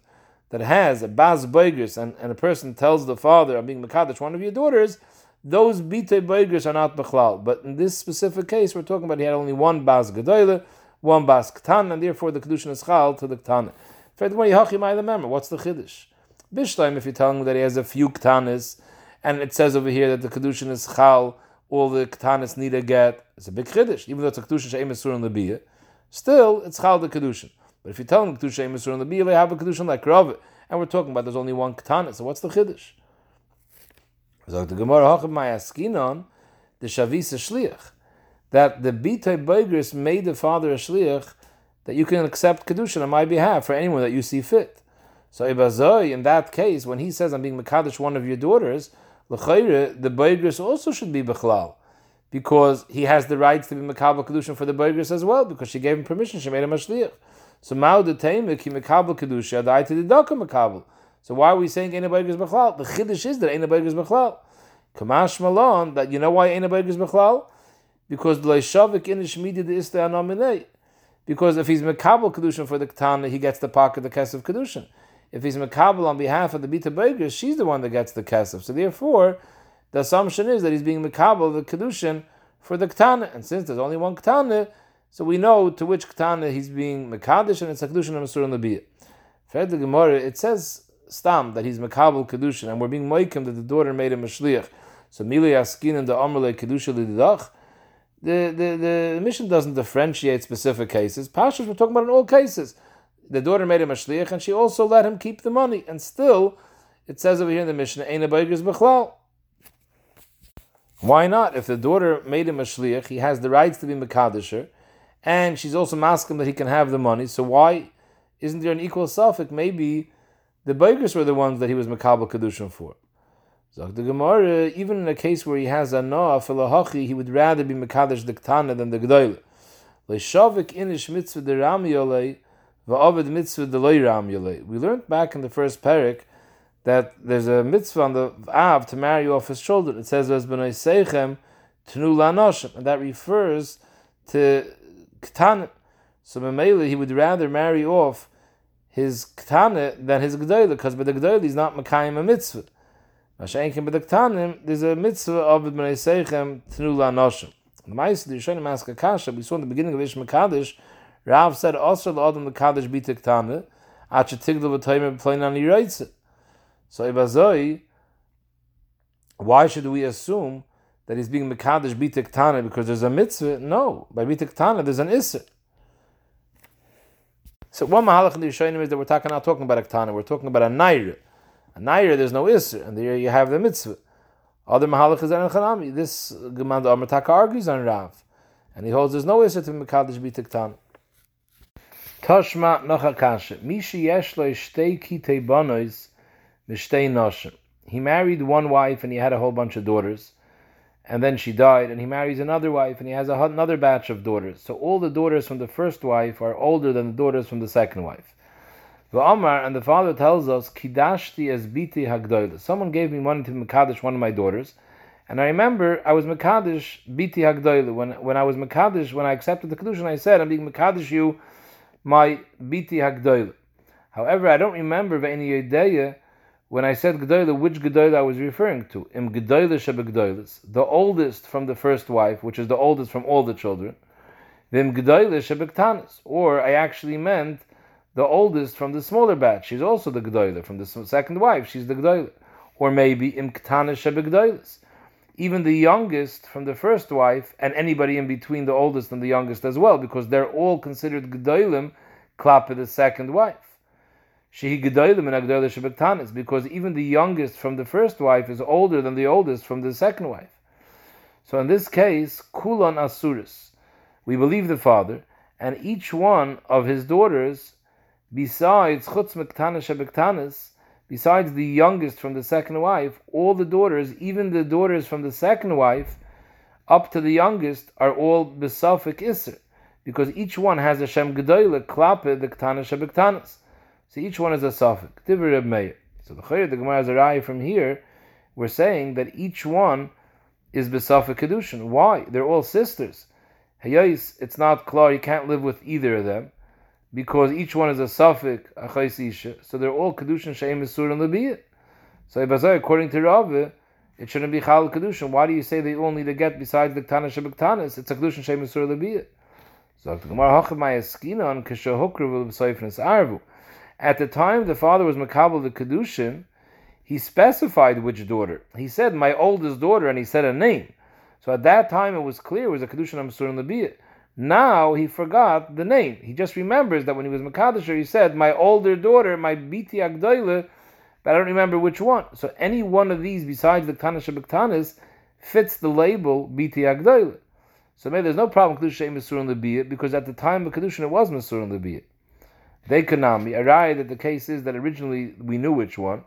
that has a bas boigris and, and a person tells the father, I'm being Makadish, one of your daughters, those bite boigris are not bechlal. But in this specific case, we're talking about he had only one bas gedoyle, one bas ktan, and therefore the kedushin is chal to the ktan. Remember, what's the chiddush? Bishleim, if you're telling me that he has a few ktanis, and it says over here that the kedushin is chal, all the ktanis need a get, it's a big chiddush. Even though it's a kedushin she'em esur the still it's chal the kedushin. But if you tell him kedusha Yisrael the they have a kedusha like Rav, and we're talking about there's only one katana. So what's the chiddush? So the Gemara Hachav Mayaskinon, the Shavisa Shliach, that the Bitay Beigris made the father a Shliach that you can accept kedusha on my behalf for anyone that you see fit. So Ibazoi, in that case, when he says I'm being Mekadosh one of your daughters, the Beigris also should be Bechlal because he has the rights to be Makabal Kedusha for the Beigris as well, because she gave him permission, she made him a Shliach. So Mao the Taimek he mekabel kedusha, the to the daka mekabel. So why are we saying anybody is bechlal? The chiddush is that anybody is bechlal. Kamash malon that you know why anybody is bechlal? Because the leishavik in the shmidi the ista anominate. Because if he's mekabel kedusha for the ketana, he gets the pocket of the kesef kedusha. If he's mekabel on behalf of the bita burgers, she's the one that gets the kesef. So therefore, the assumption is that he's being mekabel the kedushin for the ketana, and since there's only one ketana, so we know to which Ketana he's being Mekadosh and it's a Kedushin and Masur Nabiyah. Fred the Gemara, it says Stam that he's Mekabel Kedushin and we're being Moikim that the daughter made him a Shliach. So Mili Askin and the Amrle Kedusha Lidach. The, the, the mission doesn't differentiate specific cases. Pashas, we're talking about in all cases. the daughter made him a shliach, and she also let him keep the money. And still, it says over here in the Mishnah, "Ein Beigers Bechlal." Why not? If the daughter made him a shliach, he has the rights to be mekadesher, and she's also masking that he can have the money. So why isn't there an equal suffix? Maybe the Beigers were the ones that he was mekabel kedushin for. Zog the Gemara, even in a case where he has a noah filahachi, he would rather be mekadesh diktana than the gdoile. Leishavik inish mitzvah de ramyole, va'ovid mitzvah de loy. We learned back in the first parak that there's a mitzvah on the Av to marry off his children. It says, "As b'nai seichem tenu lanoshim," and that refers to ketanim. So Mamela, he would rather marry off his ketana than his gdoila, because by the gdoila he's not makayim a mitzvah. Mashenkim by the ketanim, there's a mitzvah of b'nai seichem tenu lanoshim. The Ma'is, the Yishonim ask a kasha, we saw in the beginning of Ish Mekadosh, Rav said, also the Adam Mekadosh b'tik tana, at shetigdel v'toyim b'plein ani roitze. So Ibazoi, why should we assume that he's being Mekadosh Bitik because there's a mitzvah? No, by Bitik there's an Isser. So one Mahalach in the Yishonim is that we're talking, not talking about a Ktana, we're talking about a Naira. A Naira, there's no Isser, and there you have the mitzvah. Other Mahalach is an Chanami. This Gemanda Amartaka argues on Rav, and he holds there's no Isser to Mekadosh Bitik Tana. Toshma Nochakasha. Mishi Yeshlo Shtei Kitei Bonois he married one wife and he had a whole bunch of daughters, and then she died, and he marries another wife and he has another batch of daughters. So all the daughters from the first wife are older than the daughters from the second wife. The Amar and the father tells us, Kidashti as biti hagdoila. Someone gave me money to Mekadesh one of my daughters, and I remember I was Mekadesh biti hagdoila. When, when I was Mekadesh, when I accepted the Kedushin, I said, I'm being Mekadesh you, my biti hagdoila. However, I don't remember any idea when I said Gedoyle, which Gedoyle I was referring to? Im Gedoyle Shebegdoyles, the oldest from the first wife, which is the oldest from all the children. Vim Gedoyle Shebektanis, or I actually meant the oldest from the smaller batch. She's also the Gedoyle from the second wife. She's the Gedoyle, or maybe Im Ktanis Shebegdoyles. Even the youngest from the first wife, and anybody in between the oldest and the youngest as well, because they're all considered Gedoylim, Klapa the second wife. Shehi Gedolim and Agdola Shebektanis, because even the youngest from the first wife is older than the oldest from the second wife. So in this case, Kulon Asuris, we believe the father, and each one of his daughters, besides Chutz Shebektanis, besides the youngest from the second wife, all the daughters, even the daughters from the second wife, up to the youngest, are all Besafik Isser, because each one has a Shem Gedoyle, Klape, the Shebektanis. So each one is a suffix. So the Chayr, the Gemara a from here. We're saying that each one is besafik kedushin. Why? They're all sisters. Hayais, it's not klar. You can't live with either of them because each one is a suffix achais isha. So they're all kedushin sheim isur and lebiyit. So according to Rav, it shouldn't be chal kedushin. Why do you say they all need to get besides the ktana? It's a kedushin sheim isur lebiyit. So the Gemara hachad ma'askina on kishahukru v'l'b'soifnes arvu. At the time the father was Makabal the Kedushin, he specified which daughter. He said, My oldest daughter, and he said a name. So at that time it was clear it was a Kedushin Amsur and Labiyah. Now he forgot the name. He just remembers that when he was Makadasher, he said, My older daughter, my Biti Agdoile, but I don't remember which one. So any one of these besides the Tanash Bektanis fits the label Biti Agdoile. So maybe there's no problem Masur and Labiyah because at the time of Kedushin it was Masur and Labiyah. They kanami. A raya that the case is that originally we knew which one.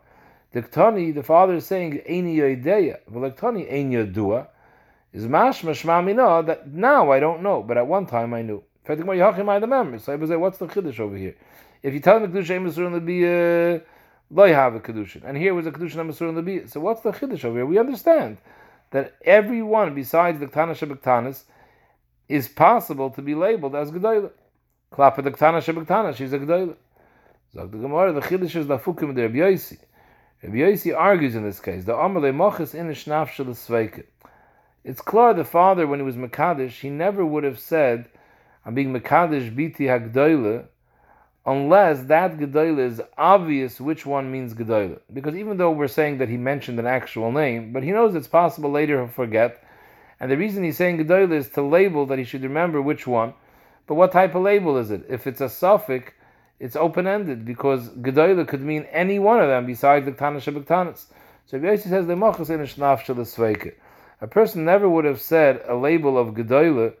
The Ktani, the father is saying Eini Yodeya, V'lektani Ein Yodua, is mashma shma that now I don't know, but at one time I knew. So I was like, what's the chiddush over here? If you tell me kedusha emisur the be loy have a kedushin, and here was a kedusha emisur the be. So what's the chiddush over here? We understand that everyone besides the ktana shebektanis is possible to be labeled as gedolah. Klapa the Ktana Shebektana, she's a Gdoila. Zog the Gemara, the Chiddush is Lafukim de Rabbi Yosi. Rabbi argues in this case, the Amalei Mochis in Shnaf Shel. It's clear the father, when he was Mekadesh, he never would have said, I'm being Mekadesh Biti HaGdoila, unless that Gedoila is obvious which one means Gedoila. Because even though we're saying that he mentioned an actual name, but he knows it's possible later he'll forget. And the reason he's saying Gedoila is to label that he should remember which one. But what type of label is it? If it's a suffix, it's open ended because Gedoyle could mean any one of them besides the Ktana Shabaktanis. So Rabbi says the Machas in Shnaf A person never would have said a label of Gedoyle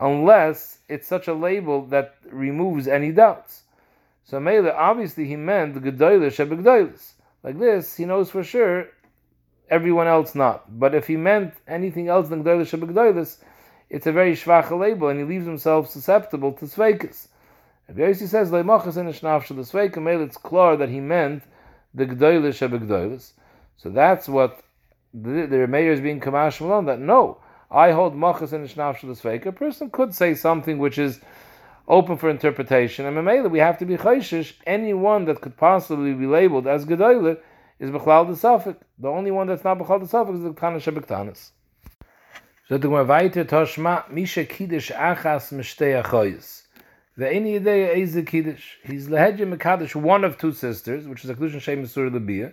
unless it's such a label that removes any doubts. So Mele, obviously he meant Gedoyle Shabakdoilis. Like this, he knows for sure everyone else not. But if he meant anything else than Gedoyle Shabakdoilis, it's a very schwache label and he leaves himself susceptible to Sveikas. Rabbi Yossi says, Leimachas in Shnaf Shal Sveikim, it's clear that he meant the Gdoilish Ebegdoilis. So that's what the, the mayor is being Kamash Malon, that no, I hold Machas in Shnaf Shal Sveikim. A person could say something which is open for interpretation, and Mamela, we have to be Chayshish, anyone that could possibly be labeled as Gdoilah is Bechlal the Safik. The only one that's not Bechlal the Safik is the Tana Shebektanis. So the Gemara weiter, Toshma, Misha Kiddush Achas Mishtei Achoyes. The any day is a kiddush. He's lehedja mekadosh one of two sisters, which is a kedushin shem mesur lebia,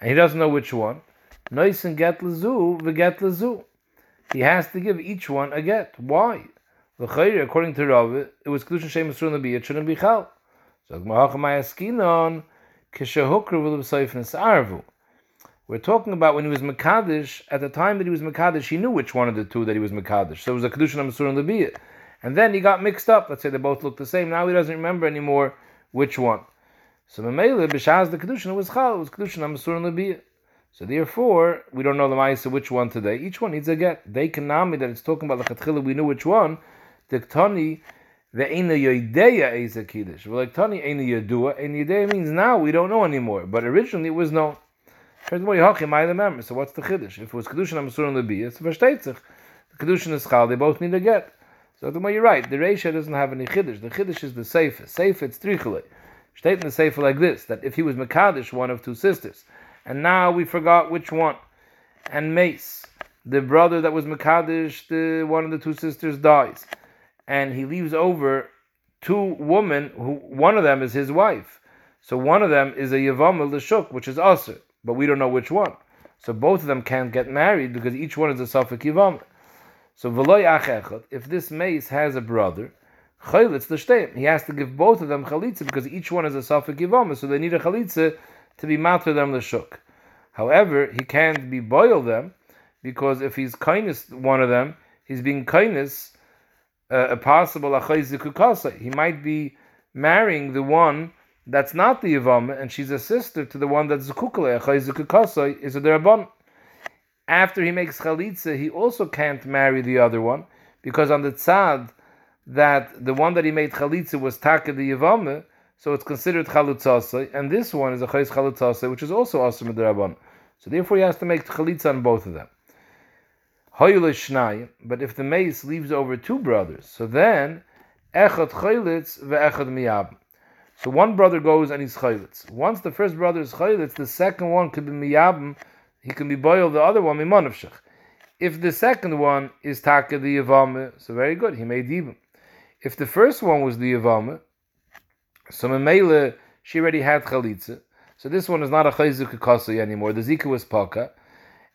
and he doesn't know which one. Nois and get lezu, get lezu. He has to give each one a get. Why? L'chayri, according to Rav, it was kedushin shem mesur lebia. It shouldn't be chal. So Gemara skinon kishahukru v'leb'soifnes arvu. We're talking about when he was Makadish, at the time that he was Makadish, he knew which one of the two that he was Makadish. So it was a Kedushin Amasur and Lebiyah and then he got mixed up. Let's say they both look the same. Now he doesn't remember anymore which one. So Mamela b'shaz the kedushin was chal, it was kedushin amasur and lebiyah. So therefore, we don't know the ma'isa which one today. Each one needs a get. They can nami that it's talking about the chatchila. We knew which one. The tani the eina yodeya is a kiddush. Well, like tani eina yodua. Eina yodeya means now we don't know anymore, but originally it was known. So what's the chiddush? If it was kedushin amasur and lebiyah, it's versteht sich. The kedushin is chal. They both need a get. So the way you're right, the Reisha doesn't have any chiddush. The chiddush is the Sefer. Sefer, it's trichule. State in the Sefer like this, that if he was Makadish, one of two sisters, and now we forgot which one, and Mace, the brother that was Makadish, the, one of the two sisters dies, and he leaves over two women, who one of them is his wife. So one of them is a Yavam Lashuk, which is Aser, but we don't know which one. So both of them can't get married because each one is a Suffolk Yavam. So v'loy achechot, if this mace has a brother, chaylitz l'shteim, he has to give both of them chalitza because each one is a safek yivama, so they need a chalitza to be matter them l'shuk. However, he can't be boil them because if he's kindness one of them, he's being kindness uh, a possible achayzikukasa. He might be marrying the one that's not the yivama, and she's a sister to the one that's zukukale achayzikukasa is a derabon after he makes chalitza, he also can't marry the other one because on the tzad that the one that he made chalitza was taka the yavame, so it's considered chalutzasa, and this one is a chayis chalutzasa, which is also awesome rabban. So therefore, he has to make chalitza on both of them. But if the mace leaves over two brothers, so then echad chaylitz ve'echad miyab. So one brother goes and he's chaylitz. Once the first brother is chaylitz, the second one could be miyabim he can be boiled the other one mimonavshach. If the second one is taka the yavame, so very good, he made even. If the first one was the yavame, so memele she already had chalitza. So this one is not a chayzuk kasei anymore. The zika was paka,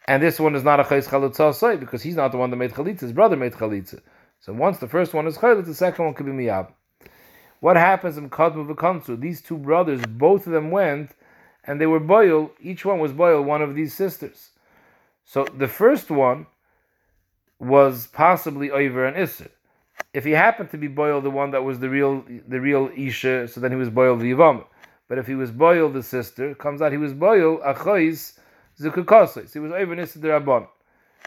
and this one is not a chayz chalitza because he's not the one that made chalitza. His brother made chalitza. So once the first one is chalitza, the second one could be miyab. What happens in Kadmu v'Kansu? These two brothers, both of them went and they were boil. Each one was boil one of these sisters. So the first one was possibly over an isser. If he happened to be boil the one that was the real the real isha, so then he was boil the yivam. But if he was boil the sister, comes out he was boil achois zukukosis. He was over an isser derabon.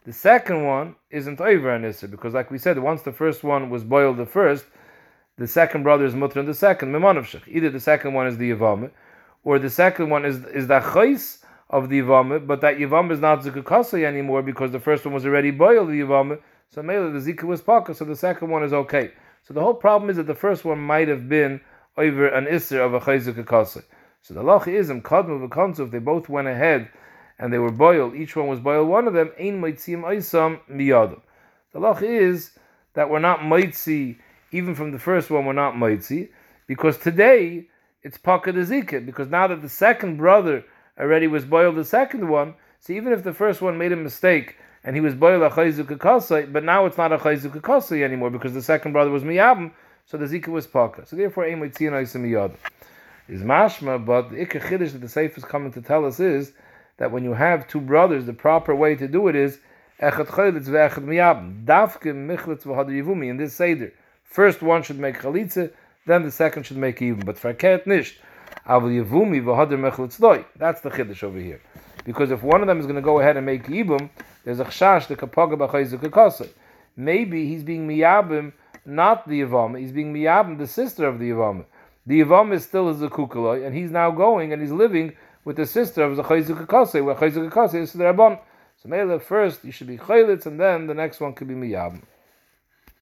The second one isn't over an isser because, like we said, once the first one was boiled the first, the second brother is mutter and the second mimanovshich. Either the second one is the yivam, or the second one is is the chayis of the Yavama, but that Yavama is not Zukakasai anymore because the first one was already boiled the Yavama, so maybe the Zika was Paka, so the second one is okay. So the whole problem is that the first one might have been over an Isser of a Chayzukakasai. So the Lach is, in Kadmu if they both went ahead and they were boiled, each one was boiled, one of them, Ein Maitzim Aisam Miyadim. The Lach is that we're not Maitzi, even from the first one, we're not Maitzi, because today, it's Paka Zika, because now that the second brother already was boiled the second one, so even if the first one made a mistake and he was boiled a chayzuk but now it's not a chayzuk anymore because the second brother was miyabim, so the zika was paka. So therefore, aim with miyad is mashma. But the ikka chiddush that the Seif is coming to tell us is that when you have two brothers, the proper way to do it is echad cholitz ve'echad. Dafke michlitz yivumi. In this seder, first one should make chalitza, then the second should make even. But for ket nisht, avul yivumi v'hadr michlitz loy. That's the chiddush over here. Because if one of them is going to go ahead and make ibum, there's a chshash the kapaga b'chayzik Maybe he's being miyabim, not the Yavam, he's being miyabim, the sister of the Yavam. The Yavam is still as a kukaloi, and he's now going and he's living with the sister of the chayzik where chayzik is the Rabban. So Mele first you should be chaylitz, and then the next one could be miyabim.